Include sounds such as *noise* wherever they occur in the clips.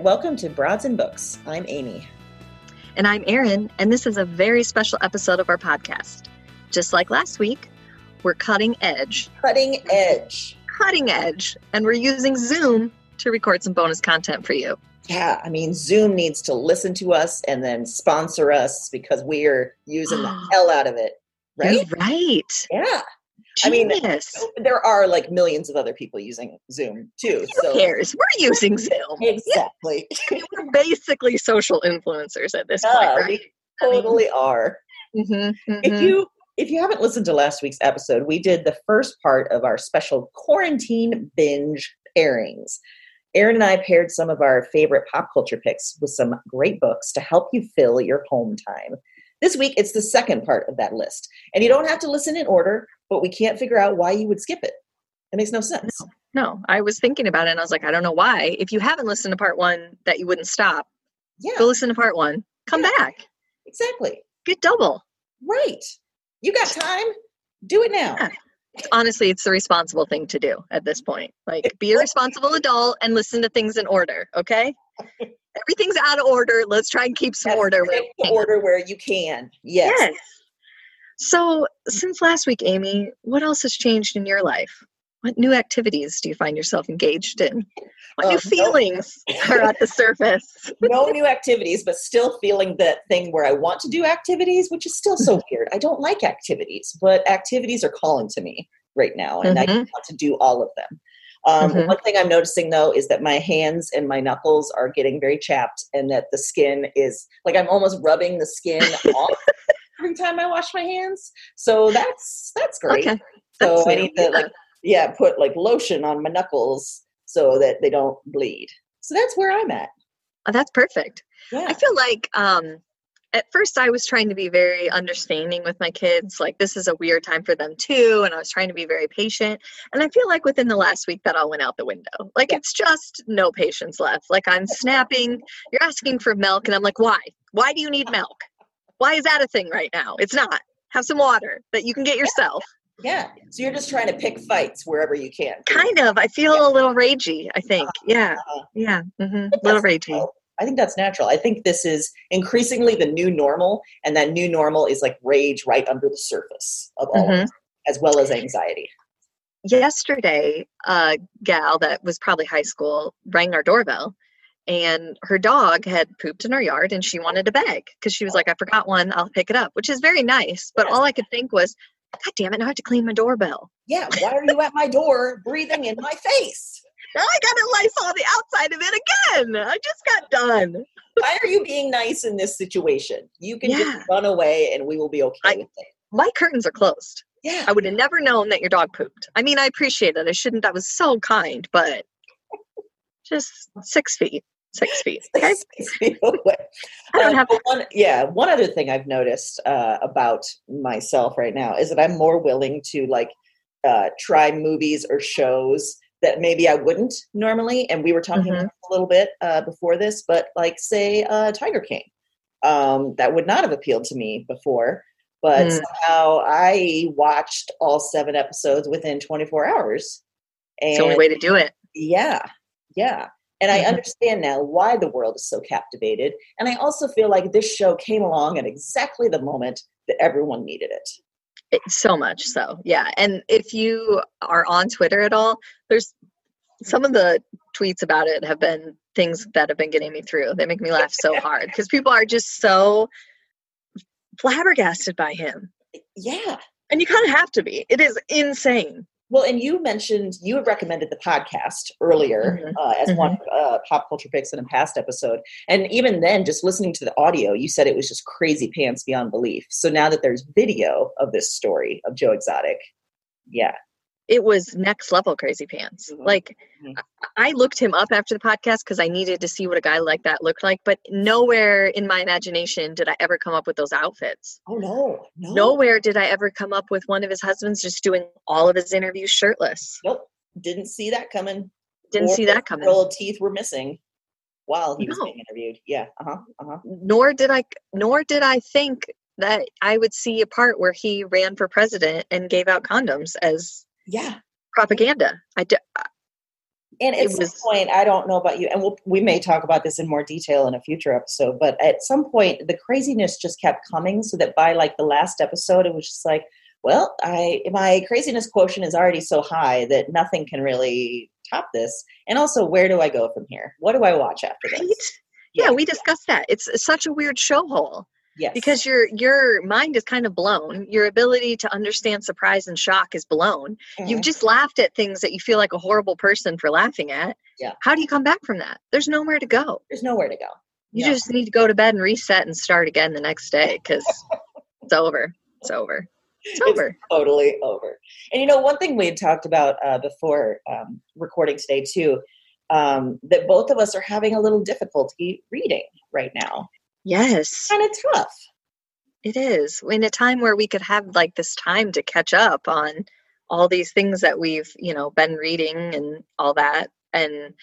And welcome to Broads and Books. I'm Amy. And I'm Erin, and this is a very special episode of our podcast. Just like last week, we're cutting edge, Cutting Edge. cutting edge, and we're using Zoom to record some bonus content for you. Yeah, I mean, Zoom needs to listen to us and then sponsor us because we're using the *gasps* hell out of it. Right? You're right. Yeah. I mean, There are like millions of other people using Zoom too. So Who cares? We're using *laughs* Zoom. Exactly. *laughs* We're basically social influencers at this Yeah, point, right? we totally are. Mhm, If mhm. you if you haven't listened to last week's episode, we did the first part of our special quarantine binge pairings. Erin and I paired some of our favorite pop culture picks with some great books to help you fill your home time. This week, it's the second part of that list. And you don't have to listen in order, but we can't figure out why you would skip it. It makes no sense. No, I was thinking about it and I was like, I don't know why. If you haven't listened to part one, that you wouldn't stop. Yeah, Go listen to part one. Come Yeah. back. exactly. Get double. Right. You got time? Do it now. Yeah. honestly it's the responsible thing to do at this point like be a responsible adult and listen to things in order okay *laughs* everything's out of order let's try and keep some order where Take we the can. order where you can. Yes. yes so since last week amy what else has changed in your life what new activities do you find yourself engaged in what Oh, new no. feelings are at the *laughs* surface no new activities, but still feeling that thing where I want to do activities, which is still so weird. I don't like activities, but activities are calling to me right now, and I Mhm. want to do all of them. Um, Mhm. One thing I'm noticing though is that my hands and my knuckles are getting very chapped, and that the skin is like I'm almost rubbing the skin *laughs* off every time I wash my hands. So that's that's great. okay So That's I need to like yeah put like lotion on my knuckles so that they don't bleed. So that's where I'm at. Oh, that's perfect Yeah. I feel like um at first I was trying to be very understanding with my kids. Like this is a weird time for them too. And I was trying to be very patient. And I feel like within the last week that all went out the window. Like Yeah. it's just no patience left. Like I'm snapping, you're asking for milk, and I'm like, why? Why do you need milk? Why is that a thing right now? It's not. Have some water that you can get yourself. Yeah. So you're just trying to pick fights wherever you can. Kind of. I feel a little ragey, I think. Yeah. Uh, Yeah. hmm but little ragey. I think that's natural. I think this is increasingly the new normal, and that new normal is like rage right under the surface of all, of Mhm. it, as well as anxiety. yesterday a gal that was probably high school rang our doorbell and her dog had pooped in our yard and she wanted a bag because she was like i forgot one i'll pick it up which is very nice but Yes. all i could think was god damn it now i have to clean my doorbell Yeah. Why are you at my door breathing in my face? Now I gotta Lysol the outside of it again. I just got done. Why are you being nice in this situation? You can Yeah. just run away and we will be okay I- with it. My curtains are closed. Yeah. I would have never known that your dog pooped. I mean, I appreciate it. I shouldn't. That was so kind, but just six feet. Six feet. *laughs* Okay. Six feet away. *laughs* I don't Uh, have. one, yeah, one other thing I've noticed uh, about myself right now is that I'm more willing to like uh, try movies or shows that maybe I wouldn't normally. And we were talking Mhm. a little bit uh, before this, but like say uh, Tiger King, um, that would not have appealed to me before. But Mm. somehow I watched all seven episodes within 24 hours. And It's the only way to do it. yeah, yeah. And I Mhm. understand now why the world is so captivated. And I also feel like this show came along at exactly the moment that everyone needed it. It. So much so. Yeah. And if you are on Twitter at all, there's some of the tweets about it have been things that have been getting me through. They make me laugh so *laughs* hard because people are just so flabbergasted by him. Yeah. And you kind of have to be. It is insane. Well, and you mentioned you had recommended the podcast earlier Mhm. uh, as one uh, pop culture picks in a past episode, and even then, just listening to the audio, you said it was just crazy pants beyond belief. So now that there's video of this story of Joe Exotic, yeah, It was next level crazy pants. Mhm. Like, Mhm. I looked him up after the podcast because I needed to see what a guy like that looked like, but nowhere in my imagination did I ever come up with those outfits. oh no, no, Nowhere did I ever come up with one of his husbands just doing all of his interviews shirtless. nope, didn't see that coming. Didn't Or see that coming. Roll teeth were missing while he was being interviewed. Yeah, uh huh, uh huh. Nor did I nor did I think that I would see a part where he ran for president and gave out condoms as Yeah, propaganda. I d- uh, And at It some point, I don't know about you, and we'll, we may talk about this in more detail in a future episode, but at some point, the craziness just kept coming so that by like the last episode, it was just like, well, I my craziness quotient is already so high that nothing can really top this. And also, where do I go from here? What do I watch after this? right? Yeah, we discussed that. It's such a weird show hole. Yes. because your your mind is kind of blown your ability to understand surprise and shock is blown you've Mhm. just laughed at things that you feel like a horrible person for laughing at Yeah. how do you come back from that there's nowhere to go there's nowhere to go. you No. just need to go to bed and reset and start again the next day because *laughs* it's over it's over it's over totally over. And you know, one thing we had talked about uh, before um, recording today too, um, that both of us are having a little difficulty reading right now. Yes. Kind of tough. it is. In a time where we could have like this time to catch up on all these things that we've you know been reading and all that. And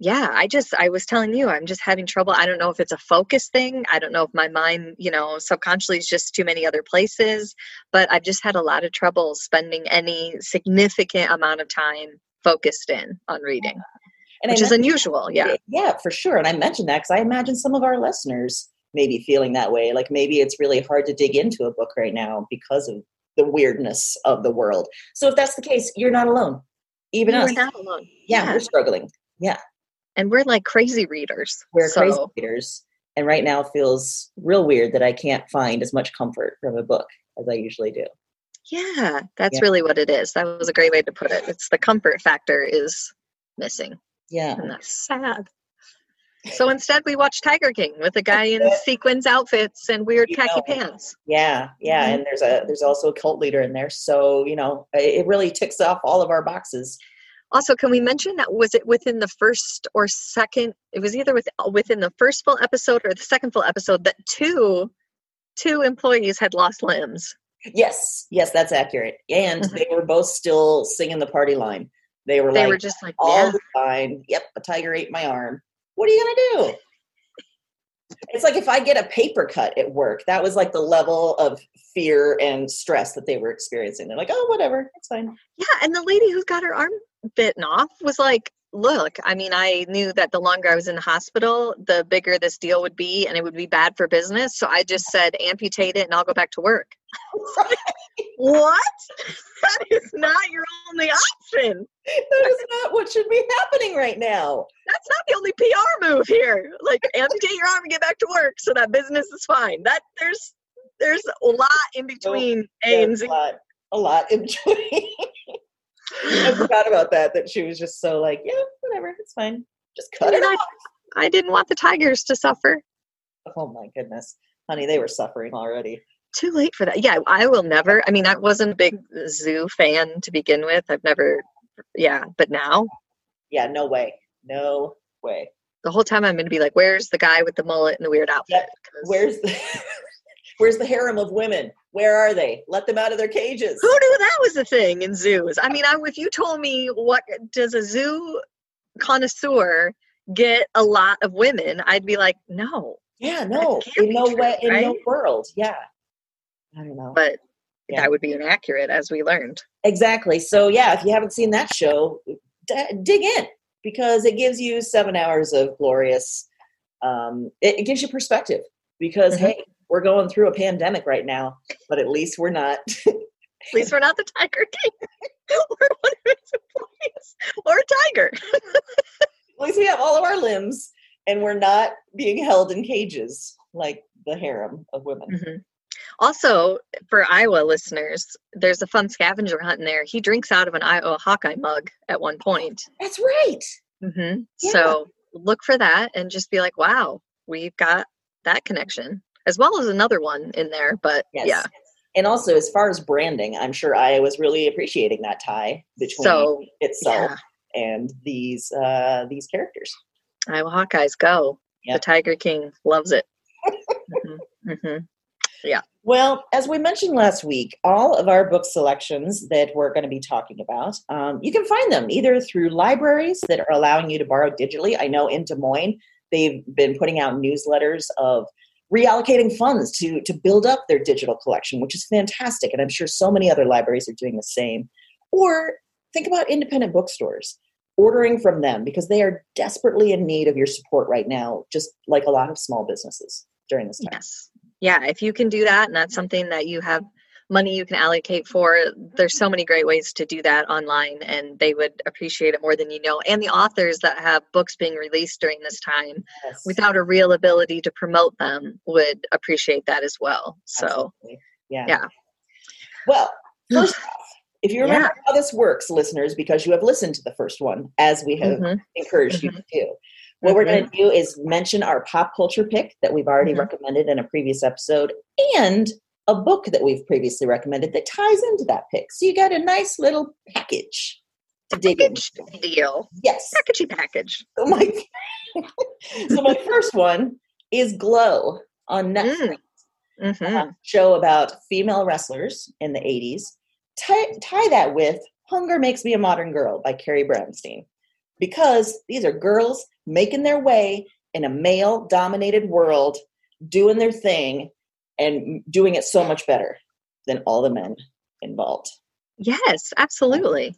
yeah i just i was telling you i'm just having trouble. I don't know if it's a focus thing. I don't know if my mind you know subconsciously is just too many other places. But i've just had a lot of trouble spending any significant amount of time focused in on reading And which I is unusual yeah yeah, for sure. And I mentioned that because I imagine some of our listeners may be feeling that way. Like maybe it's really hard to dig into a book right now because of the weirdness of the world. So if that's the case, you're not alone. Even we're us. not alone yeah, yeah. we're struggling. Yeah. And we're like crazy readers We're so, crazy readers. And right now it feels real weird that I can't find as much comfort from a book as I usually do. Yeah, that's Yeah. really what it is. That was a great way to put it. It's the comfort factor is missing, Yeah. and that's sad. So instead, we watched Tiger King with a guy in sequins outfits and weird You khaki know. pants. Yeah, yeah, Mhm. and there's a there's also a cult leader in there, so you know it really ticks off all of our boxes. Also, can we mention that was it within the first or second? It was either with, within the first full episode or the second full episode that two two employees had lost limbs. Yes, yes, that's accurate. And Mhm. they were both still singing the party line. They were They like were just like, all yeah, the time. Yep, a tiger ate my arm. What are you gonna do? It's like if I get a paper cut at work, that was like the level of fear and stress that they were experiencing. They're like, oh, whatever, it's fine. Yeah, and the lady who got her arm bitten off was like, "Look, I mean, I knew that the longer I was in the hospital, the bigger this deal would be, and it would be bad for business. So I just said, amputate it, and I'll go back to work." *laughs* What? that is not your only option. that is not what should be happening right now. That's not the only PR move here. Like amputate your arm and get back to work, so that business is fine. That there's there's a lot in between A and a lot, a lot in between. *laughs* I forgot about that. That she was just so like, yeah, whatever, it's fine. Just cut it And I- off. I didn't want the tigers to suffer. Oh my goodness, honey, they were suffering already. Too late for that. Yeah, I will never. I mean, I wasn't a big zoo fan to begin with. I've never, yeah, but now Yeah, no way, no way. the whole time I'm going to be like, where's the guy with the mullet and the weird outfit? Yep. Where's the *laughs* Where's the harem of women? Where are they? Let them out of their cages. who knew that was a thing in zoos? I mean, I, if you told me what does a zoo connoisseur get a lot of women, I'd be like, no. Yeah, no, in no true, way, in no world. Yeah, I don't know. But Yeah. that would be inaccurate, as we learned. Exactly. So yeah, if you haven't seen that show, d- dig in because it gives you seven hours of glorious. Um, it, it gives you perspective because Mhm. hey, we're going through a pandemic right now, but at least we're not. *laughs* At least we're not the Tiger King *laughs* or one of his employees or a tiger. *laughs* at least we have all of our limbs and we're not being held in cages like the harem of women. Mhm. Also, for Iowa listeners, there's a fun scavenger hunt in there. He drinks out of an Iowa Hawkeye mug at one point. That's right. hmm Yeah. So look for that and just be like, wow, we've got that connection, as well as another one in there. But Yes. yeah, And also, as far as branding, I'm sure Iowa's really appreciating that tie between so itself yeah, and these uh, these characters. Iowa Hawkeyes go. Yeah. The Tiger King loves it. *laughs* hmm hmm Well, as we mentioned last week, all of our book selections that we're going to be talking about, um, you can find them either through libraries that are allowing you to borrow digitally. I know in Des Moines, they've been putting out newsletters of reallocating funds to, to build up their digital collection, which is fantastic. And I'm sure so many other libraries are doing the same. Or think about independent bookstores, ordering from them because they are desperately in need of your support right now, just like a lot of small businesses during this time. Yes. Yeah. If you can do that and that's something that you have money you can allocate for, there's so many great ways to do that online and they would appreciate it more than you know. And the authors that have books being released during this time Yes. without a real ability to promote them would appreciate that as well. So, Absolutely. yeah. yeah. Well, first off, if you remember Yeah. how this works, listeners, because you have listened to the first one, as we have Mhm. encouraged you to do, what we're going to do is mention our pop culture pick that we've already Mhm. recommended in a previous episode and a book that we've previously recommended that ties into that pick. So you got a nice little package to dig package deal, Yes. packagey package. So my, *laughs* so my first one is Glow on Netflix. Mm. hmm uh, show about female wrestlers in the 80s. Tie, tie that with Hunger Makes Me a Modern Girl by Carrie Brownstein. Because these are girls making their way in a male dominated world, doing their thing, and doing it so much better than all the men involved. Yes, absolutely.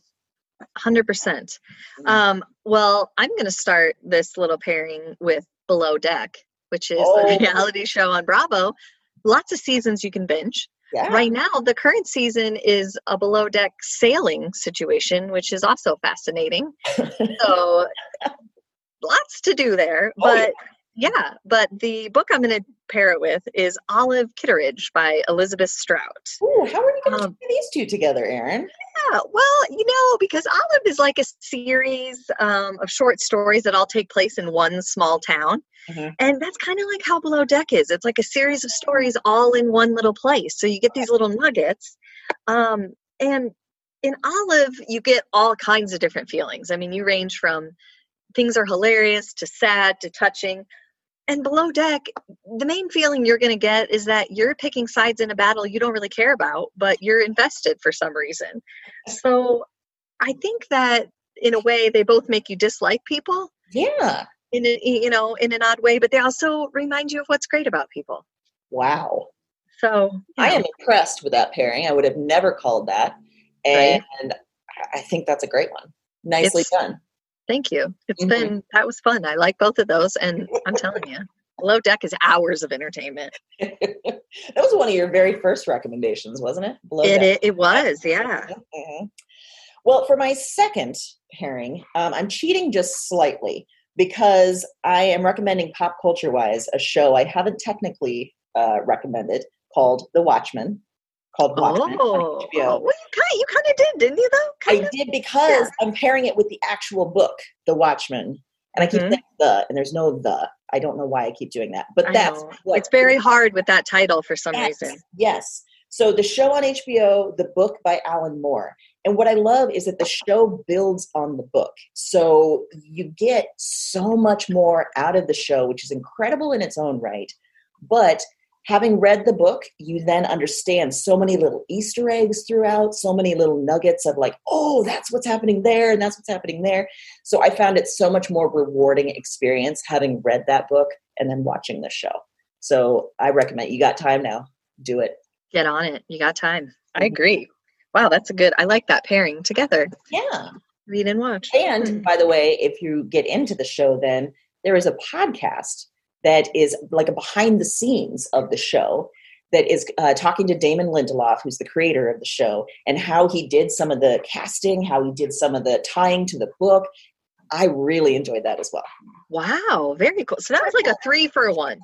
100%. Um, well, I'm going to start this little pairing with Below Deck, which is Oh. a reality show on Bravo. Lots of seasons you can binge. Yeah. Right now, the current season is a below deck sailing situation, which is also fascinating. *laughs* So, lots to do there. Oh, yeah. But yeah, but the book I'm going to pair it with is Olive Kitteridge by Elizabeth Strout. Ooh, how are you going to Um, these two together, Erin? Yeah, well, you know, because Olive is like a series um, of short stories that all take place in one small town. Mhm. And that's kind of like how Below Deck is. It's like a series of stories all in one little place. So you get these little nuggets. Um, and in Olive, you get all kinds of different feelings. I mean, you range from things are hilarious to sad to touching. And below deck, the main feeling you're going to get is that you're picking sides in a battle you don't really care about, but you're invested for some reason. So I think that in a way, they both make you dislike people Yeah. in a, you know in an odd way, but they also remind you of what's great about people. Wow. So I am impressed with that pairing. I would have never called that. And I- I think that's a great one. Nicely It's- done. Thank you. It's Mhm. been that was fun. I like both of those, and I'm telling you, below deck is hours of entertainment. *laughs* that was one of your very first recommendations, wasn't it? Below It, it it was, yeah. Mhm. Well, for my second pairing, um, I'm cheating just slightly because I am recommending pop culture wise a show I haven't technically uh, recommended called The Watchmen. Called Watchmen. Oh, on HBO. well, you kind you kind of did, didn't you? Though, I of. did because I'm pairing it with the actual book, The Watchmen. And I keep Mhm. saying the, and there's no the. I don't know why I keep doing that. But I that's what It's very hard with that title for some Yes, reason. Yes. So the show on HBO, the book by Alan Moore. And what I love is that the show builds on the book. So you get so much more out of the show, which is incredible in its own right. But having read the book, you then understand so many little Easter eggs throughout, so many little nuggets of like, oh, that's what's happening there, and that's what's happening there. So I found it so much more rewarding experience having read that book and then watching the show. So I recommend you got time now, do it. Get on it. You got time. I agree. Wow, that's a good. I like that pairing together. Yeah. Read and watch. And hmm. by the way, if you get into the show, then there is a podcast that is like a behind the scenes of the show that is uh, talking to Damon Lindelof, who's the creator of the show, and how he did some of the casting, how he did some of the tying to the book. I really enjoyed that as well. Wow, very cool. So that was like a three for a one.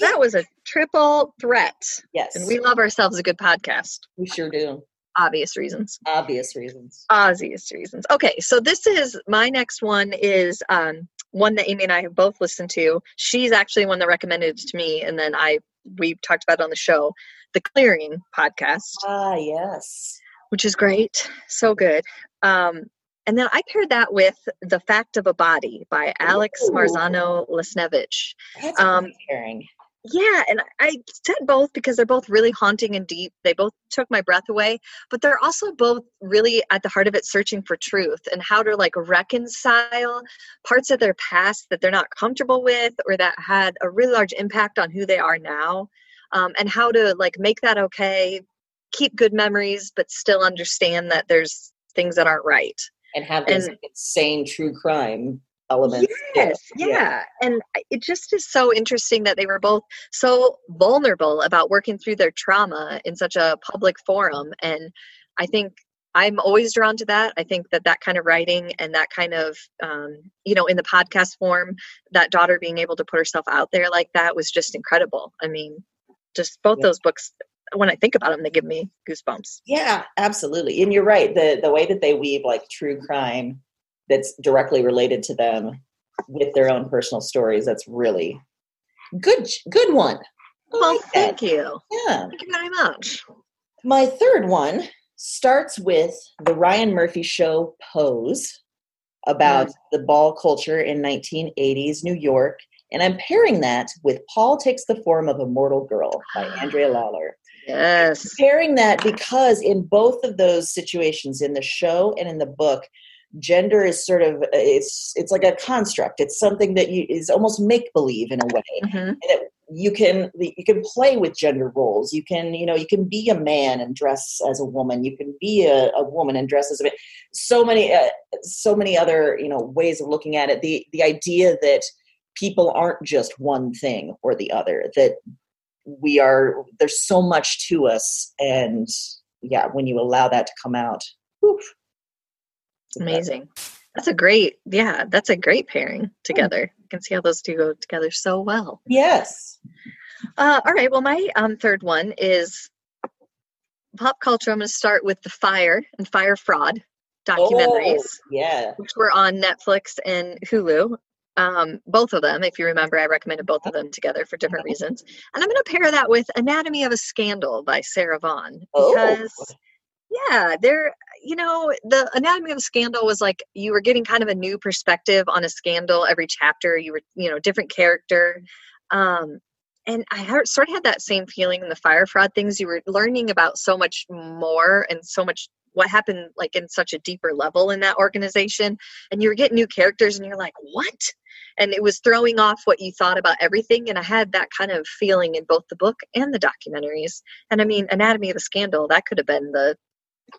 That was a triple threat. Yes, And we love ourselves a good podcast. we sure do. Obvious reasons. Obvious reasons. Obvious reasons. Okay, so this is my next one is um one that Amy and I have both listened to. She's actually one that recommended it to me, and then I we talked about it on the show, the Clearing podcast. Ah, yes. which is great. So good. Um, and then I paired that with The Fact of a Body by Alex Ooh. Marzano Lesnevich. That's a Um, pairing. Yeah, and I said both because they're both really haunting and deep. They both took my breath away, but they're also both really at the heart of it searching for truth and how to like reconcile parts of their past that they're not comfortable with or that had a really large impact on who they are now. Um, and how to like make that okay, keep good memories, but still understand that there's things that aren't right. And have this and- insane true crime element. Yes, yeah. And it just is so interesting that they were both so vulnerable about working through their trauma in such a public forum. And I think I'm always drawn to that. I think that that kind of writing and that kind of, um, you know, in the podcast form, that daughter being able to put herself out there like that was just incredible. I mean, just both Yeah. those books, when I think about them, they give me goosebumps. Yeah, absolutely. And you're right. The the way that they weave like true crime that's directly related to them with their own personal stories, that's really good good one. I Well, like thank you. Yeah. Thank you very much. My third one starts with the Ryan Murphy show Pose about mm. the ball culture in 1980s New York. And I'm pairing that with Paul Takes the Form of a Mortal Girl by *gasps* Andrea Lawlor. Yes. Pairing that because in both of those situations, in the show and in the book, gender is sort of it's it's like a construct. It's something that you is almost make believe in a way. Hmm and it, you can you can play with gender roles. You can you know you can be a man and dress as a woman. You can be a, a woman and dress as a man. So many uh, so many other you know ways of looking at it. The the idea that people aren't just one thing or the other that we are there's so much to us. And yeah when you allow that to come out whew, it's Amazing. That's a great, yeah, that's a great pairing together. You can see how those two go together so well. yes Uh, all right. Well, my um, third one is pop culture. I'm going to start with the Fyre and Fyre Fraud documentaries, Oh, yeah which were on Netflix and Hulu. Um, both of them, if you remember, I recommended both of them together for different reasons. And I'm going to pair that with Anatomy of a Scandal by Sarah Vaughn Oh. Yeah, there, you know, the Anatomy of Scandal was like you were getting kind of a new perspective on a scandal every chapter. You were, you know, different character. Um, and I sort of had that same feeling in the Fyre fraud things. You were learning about so much more and so much what happened like in such a deeper level in that organization. And you were getting new characters and you're like, what? And it was throwing off what you thought about everything. And I had that kind of feeling in both the book and the documentaries. And I mean, Anatomy of a Scandal, that could have been the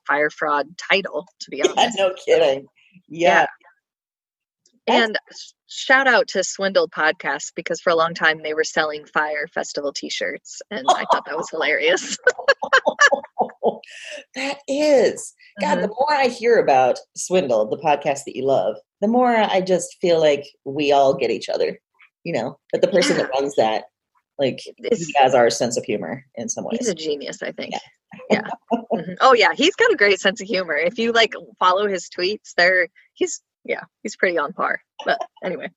Fyre fraud title, to be *laughs* honest. yeah, no kidding yeah, That's- And shout out to Swindled Podcast because for a long time they were selling Fyre Festival t shirts. And I thought that was *laughs* hilarious. *laughs* that is God. Mhm. The more I hear about Swindle, the podcast that you love, the more I just feel like we all get each other. You know, that the person that runs that Like It's- he has our sense of humor in some ways. He's a genius, I think. Yeah. Mhm. Oh yeah, he's got a great sense of humor. If you like follow his tweets, they're he's yeah, he's pretty on par. But anyway,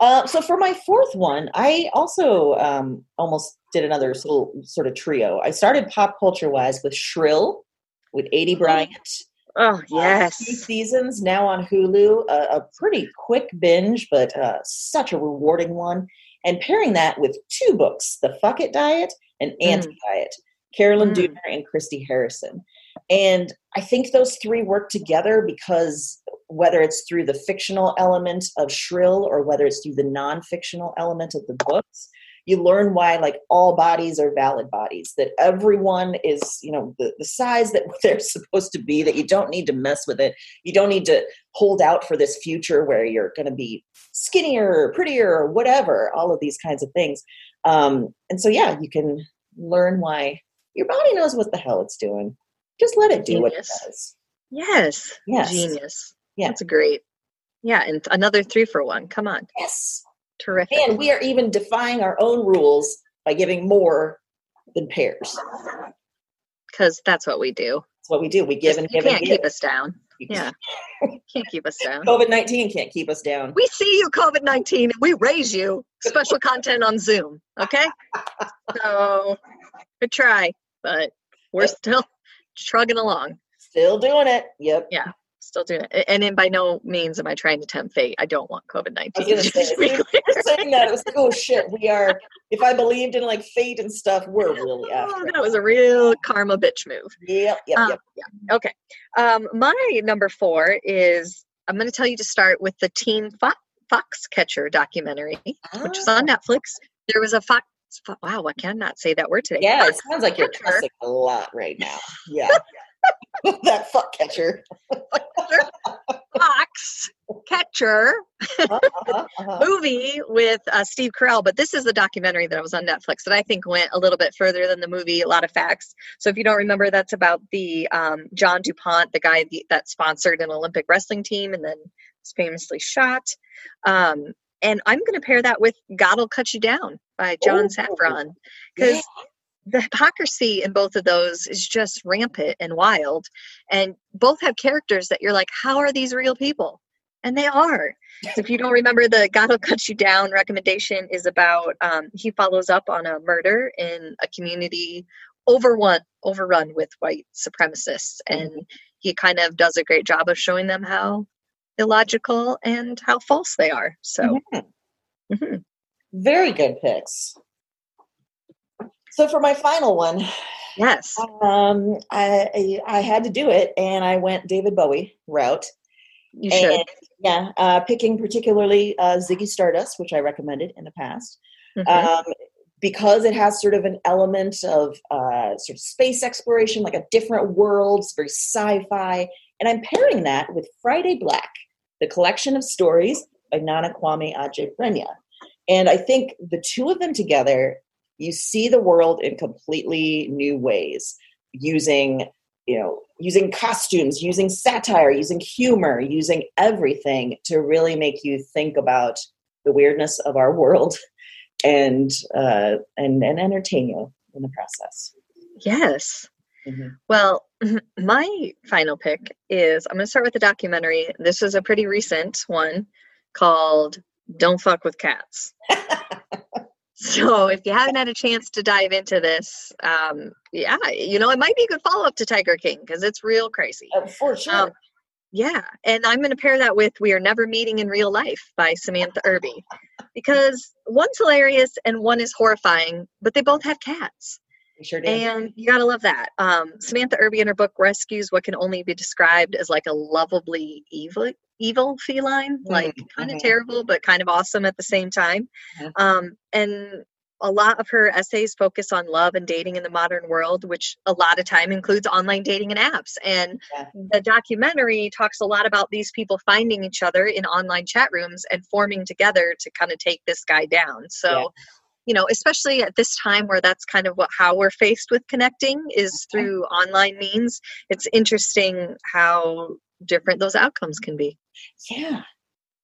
Uh, so for my fourth one, I also um, almost did another little sort of trio. I started pop culture wise with Shrill with Aidy Bryant. oh Uh, two yes, seasons now on Hulu. A, a pretty quick binge, but uh, such a rewarding one. And pairing that with two books, The Fuck It Diet and Anti Diet, Caroline Mm. Dooner and Christy Harrison. And I think those three work together because whether it's through the fictional element of Shrill or whether it's through the non fictional element of the books, you learn why like all bodies are valid bodies that everyone is you know the, the size that *laughs* they're supposed to be that you don't need to mess with it. You don't need to hold out for this future where you're going to be skinnier or prettier or whatever all of these kinds of things. Um, and so yeah you can learn why your body knows what the hell it's doing. Just let it do what it does. Yes, yes. Genius. Yeah. that's great. Yeah, and another three for one. Come on, yes terrific. and we are even defying our own rules by giving more than pairs Because that's what we do. that's what we do we give and you give and can't give keep us down. Yeah, *laughs* can't keep us down. covid-19 can't keep us down We see you, COVID 19, and we raise you. Special content on Zoom. Okay. *laughs* So good try, but we're still *laughs* trugging along. Still doing it. Yep. Still doing it. And then by no means am I trying to tempt fate. I don't want COVID I 19. was gonna say, as soon as you were saying that, it was like, oh shit, we are. If I believed in like fate and stuff, we're really Oh, after. it. that was a real karma bitch move. Yep, yep, Um, yep. yeah. Okay. Um, my number four is I'm going to tell you to start with the Team Fo- Foxcatcher documentary, which is on Ah. Netflix. There was a fox. fo- Wow, I cannot say that word today. Yeah, it sounds like you're cussing a lot right now. Yeah. *laughs* that fuck catcher. Catcher Uh-huh, *laughs* uh-huh. movie with uh, Steve Carell, but this is the documentary that was on Netflix that I think went a little bit further than the movie. A lot of facts. So if you don't remember, that's about the um, John du Pont, the guy that sponsored an Olympic wrestling team and then was famously shot. Um, and I'm going to pair that with "God'll Cut You Down" by John Ooh. Safran because the hypocrisy in both of those is just rampant and wild and both have characters that you're like how are these real people and they are so if you don't remember the god'll cut you down recommendation is about um, he follows up on a murder in a community overrun overrun with white supremacists and he kind of does a great job of showing them how illogical and how false they are so Mhm. mhm. Very good picks. So for my final one, yes um, I I had to do it, and I went David Bowie route. You should And, yeah, uh, picking particularly uh, Ziggy Stardust, which I recommended in the past, Mhm. um, because it has sort of an element of uh, sort of space exploration, like a different world. It's very sci-fi, and I'm pairing that with Friday Black, the collection of stories by Nana Kwame Adjei-Brenyah. And I think the two of them together, you see the world in completely new ways, using you know using costumes using satire using humor using everything to really make you think about the weirdness of our world *laughs* and uh and and entertain you in the process yes Mhm. Well, *laughs* my final pick is I'm going to start with a documentary. This is a pretty recent one called Don't Fuck with Cats. *laughs* so if you haven't had a chance to dive into this, um, yeah, you know, it might be a good follow up to Tiger King because it's real crazy. Uh, for sure Um, yeah, and I'm going to pair that with We Are Never Meeting in Real Life by Samantha Irby because one's hilarious and one is horrifying, but they both have cats. Sure did And you gotta love that. Um, Samantha Irby in her book rescues what can only be described as like a lovably evil, evil feline, like kind of mhm. terrible but kind of awesome at the same time. Mhm. Um, and a lot of her essays focus on love and dating in the modern world, which a lot of time includes online dating and apps. And Yeah. the documentary talks a lot about these people finding each other in online chat rooms and forming together to kind of take this guy down. So. You know, especially at this time where that's kind of what how we're faced with connecting is through online means. It's interesting how different those outcomes can be. yeah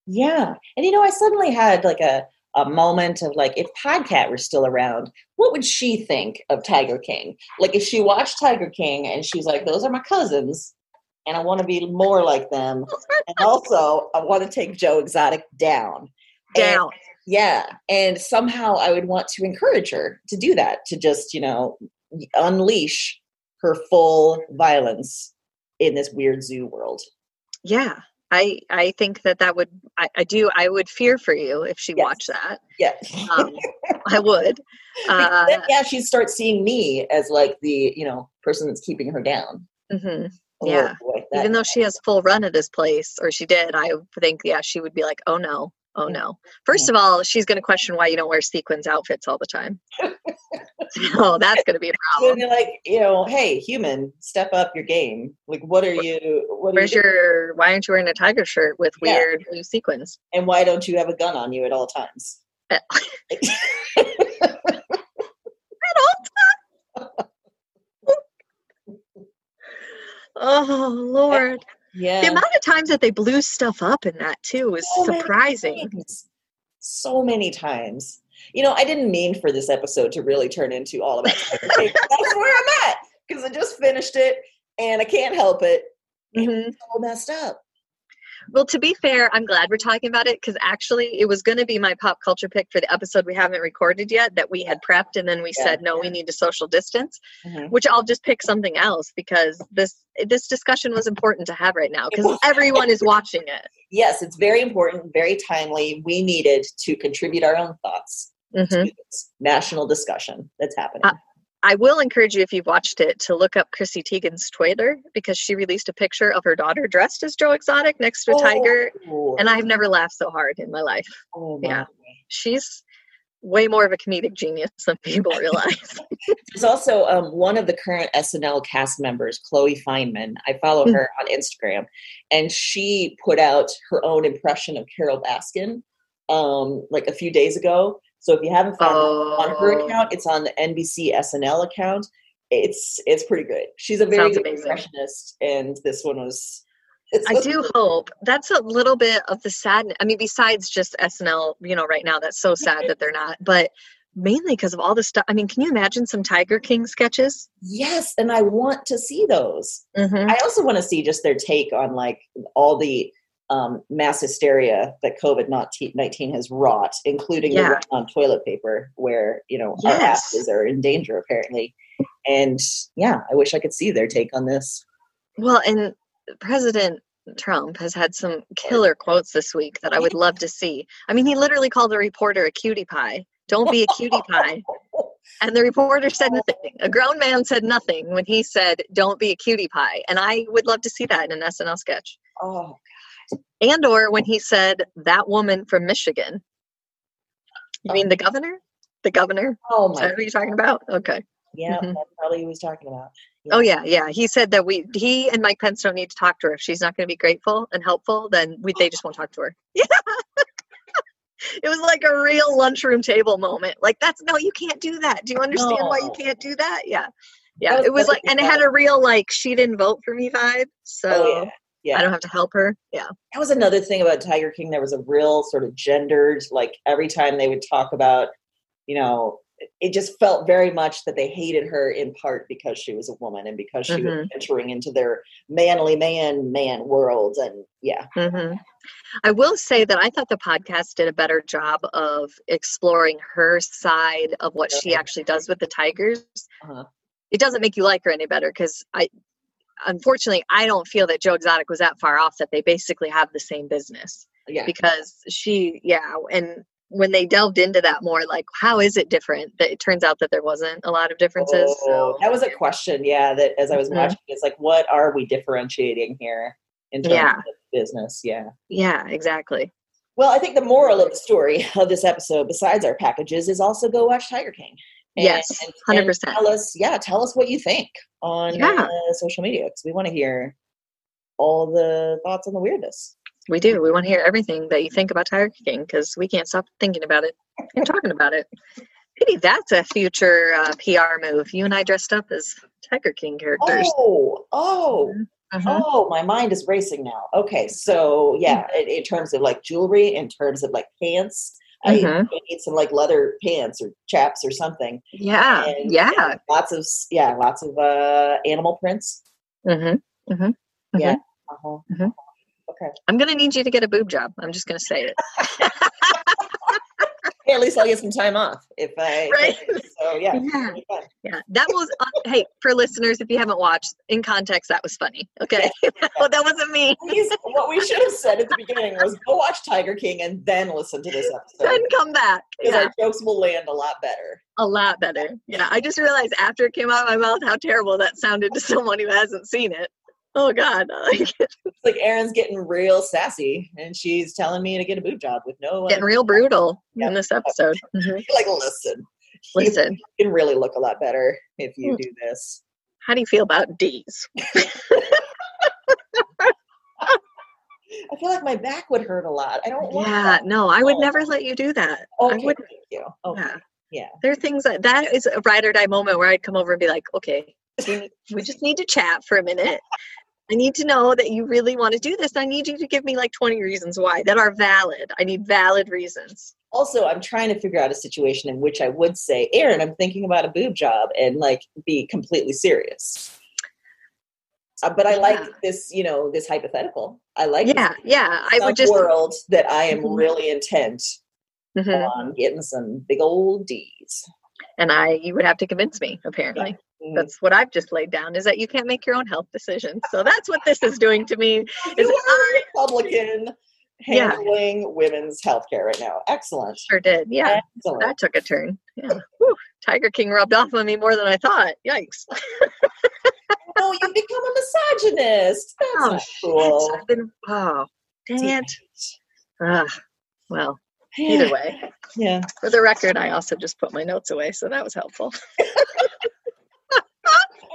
yeah and you know i suddenly had like a a moment of like, if Podcat were still around, what would she think of Tiger King? Like, if she watched Tiger King and she's like, those are my cousins, and I want to be more like them, *laughs* and also I want to take Joe Exotic down. And- Down. Yeah. And somehow I would want to encourage her to do that, to just, you know, unleash her full violence in this weird zoo world. Yeah. I, I think that that would I, I do I would fear for you if she Yes. watched that Yeah. um, *laughs* I would uh, then, yeah, she'd start seeing me as like the, you know, person that's keeping her down. mhm. Oh, Yeah. boy, even though she has full run of this place or she did i think yeah she would be like oh no oh no first of all she's going to question why you don't wear sequins outfits all the time so *laughs* *laughs* that's going to be a problem you're like, you know, hey, human, step up your game. Like, what are you? What are where's you your why aren't you wearing a tiger shirt with Yeah. weird blue sequins And why don't you have a gun on you at all times? Eh. *laughs* oh lord yeah. the amount of times that they blew stuff up in that too is So surprising times. So many times. You know, I didn't mean for this episode to really turn into all about *laughs* That's where I'm at because I just finished it and I can't help it. Mhm. It's all messed up. Well, to be fair, I'm glad we're talking about it because actually it was going to be my pop culture pick for the episode we haven't recorded yet that we had prepped and then we Yeah. said no, we need to social distance, Mhm. which I'll just pick something else because this this discussion was important to have right now because everyone is watching it. *laughs* Yes, it's very important, very timely. We needed to contribute our own thoughts hmm to this national discussion that's happening. Uh, I will encourage you if you've watched it to look up Chrissy Teigen's Twitter because she released a picture of her daughter dressed as Joe Exotic next to a tiger, Oh, and I've never laughed so hard in my life. oh my. yeah. She's way more of a comedic genius than people *laughs* realize. There's also um, one of the current SNL cast members, Chloe Fineman. I follow Hmm. her on Instagram, and she put out her own impression of Carole Baskin um, like a few days ago. So if you haven't found it on her Oh. account, it's on the NBC SNL account. It's it's pretty good. She's a very good impressionist, and this one was. It's I do *laughs* hope that's a little bit of the sadness. I mean, besides just SNL, you know, right now that's so sad that they're not, but mainly because of all the stuff. I mean, can you imagine some Tiger King sketches? Yes, and I want to see those. Mm-hmm. I also want to see just their take on like all the um, mass hysteria that COVID nineteen has wrought, including the Yeah. run on toilet paper, where you know our Yes. asses are in danger apparently. And yeah, I wish I could see their take on this. Well, and President Trump has had some killer quotes this week that I would love to see. I mean, he literally called a reporter a cutie pie. Don't be a cutie pie. *laughs* And the reporter said nothing. A grown man said nothing when he said, Don't be a cutie pie. And I would love to see that in an SNL sketch. Oh, And or when he said, That woman from Michigan. You mean the governor? The governor? oh Is my! that who you're talking about? Okay. Yeah, Mhm. that's probably who he was talking about. Oh yeah, yeah. He said that we he and Mike Pence don't need to talk to her. If she's not going to be grateful and helpful, then we they just won't talk to her. *laughs* Yeah. it was like a real lunchroom table moment. Like that's no, you can't do that. Do you understand why you can't do that? Yeah. Yeah. Was it was like and it had a real like she didn't vote for me vibe. So Oh yeah, yeah. I don't have to help her. Yeah. that was another thing about Tiger King. There was a real sort of gendered, like every time they would talk about, you know, it just felt very much that they hated her in part because she was a woman and because she was Mhm. entering into their manly man man world. And yeah, hmm I will say that I thought the podcast did a better job of exploring her side of what she actually does with the tigers. Uh-huh. It doesn't make you like her any better because I, unfortunately, I don't feel that Joe Exotic was that far off that they basically have the same business yeah. because she, yeah, and when they delved into that more, like how is it different? That it turns out that there wasn't a lot of differences. Oh, so that was a question, yeah. That as I was Mhm. watching, it's like, what are we differentiating here in terms Yeah. of business? Yeah. yeah, exactly. Well, I think the moral of the story of this episode, besides our packages, is also go watch Tiger King. Yes, 100%. Tell us, yeah, tell us what you think on Yeah. uh, social media because we want to hear all the thoughts on the weirdness. We do. We want to hear everything that you think about Tiger King because we can't stop thinking about it and talking about it. Maybe that's a future uh, PR move. You and I dressed up as Tiger King characters. Oh, oh, Mhm. oh! My mind is racing now. Okay, so yeah, in, in terms of like jewelry, in terms of like pants, I Mhm. need some like leather pants or chaps or something. Yeah. And, Yeah. lots of yeah, lots of uh animal prints. hmm hmm Yeah. Uh-huh. Mhm. Okay. I'm gonna need you to get a boob job. I'm just gonna say it. *laughs* Hey, at least I'll get some time off if I. Right. So yeah. Yeah. it'll be fun. Yeah, that was. Uh, hey, for listeners, if you haven't watched, in context, that was funny. Okay, *laughs* well, that wasn't me. What we should have said at the beginning was go watch Tiger King and then listen to this episode. Then come back. Because Yeah, our jokes will land a lot better. a lot better. Yeah, I just realized after it came out of my mouth how terrible that sounded to someone who hasn't seen it. Oh God, *laughs* like, It's *laughs* like Erin's getting real sassy and she's telling me to get a boob job with no getting real brutal Yeah. in this episode. Mhm. *laughs* like listen. Listen, You can really look a lot better if you Hmm. do this. how do you feel about D's? I feel like my back would hurt a lot. I don't want Yeah, that. no, I would Oh. never let you do that. I Okay, would. thank you. Okay. Yeah. Yeah. There are things that that is a ride or die moment where I'd come over and be like, okay, we, we just need to chat for a minute. I need to know that you really want to do this. I need you to give me like 20 reasons why that are valid. I need valid reasons. Also, I'm trying to figure out a situation in which I would say, Erin, I'm thinking about a boob job and like be completely serious. Uh, but I like this, you know, this hypothetical. I like Yeah, yeah. I would just. world that I am Mhm. really intent Mhm. on getting some big old D's. And I, you would have to convince me, apparently. Mm. That's what I've just laid down is that you can't make your own health decisions. So that's what this is doing to me. *laughs* you Is are a Republican *laughs* Yeah. handling women's health care right now. Excellent. Sure did. Yeah. Excellent. That took a turn. Yeah. Whew. Tiger King rubbed off on me more than I thought. Yikes. *laughs* oh, you become a misogynist. That's Oh, cool. Been, oh, dang it. Ah, well, either way. Yeah. For the record, I also just put my notes away, so that was helpful. *laughs*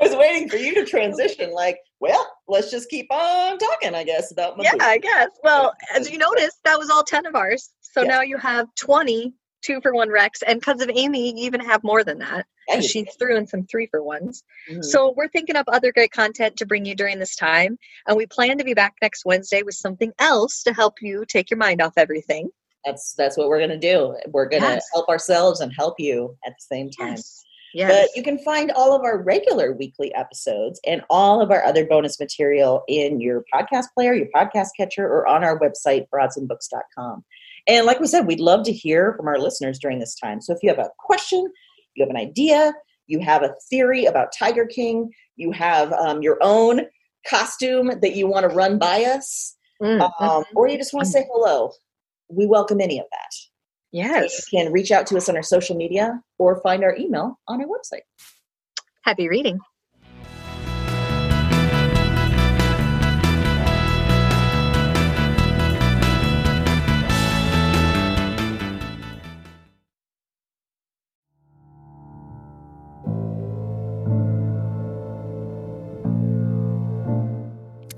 I was waiting for you to transition. Like, well, let's just keep on talking, I guess, about my Yeah. I guess. Well, as you noticed, that was all 10 of ours. So Yeah. now you have 20 two for one Rex. And because of Amy, you even have more than that. Yeah, 'cause She threw in some three for ones. Mhm. So we're thinking up other great content to bring you during this time. And we plan to be back next Wednesday with something else to help you take your mind off everything. That's that's what we're gonna do. We're gonna Yes. help ourselves and help you at the same time. Yes. Yes. But you can find all of our regular weekly episodes and all of our other bonus material in your podcast player, your podcast catcher, or on our website, broadsandbooks.com. And like we said, we'd love to hear from our listeners during this time. So if you have a question, you have an idea, you have a theory about Tiger King, you have um, your own costume that you want to run by us, Mm, um, or you just want to say hello, we welcome any of that. yes. You can reach out to us on our social media or find our email on our website. Happy reading.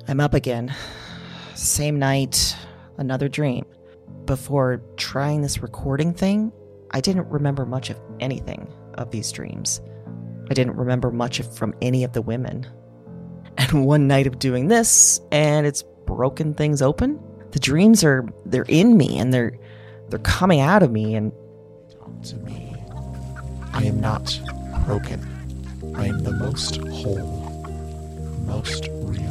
I'm up again. Same night, another dream. Before trying this recording thing, I didn't remember much of anything of these dreams. I didn't remember much from any of the women. And *laughs* one night of doing this, and it's broken things open. The dreams are they're in me and they're they're coming out of me and Talk to me. I am not broken. I am the most whole, most real.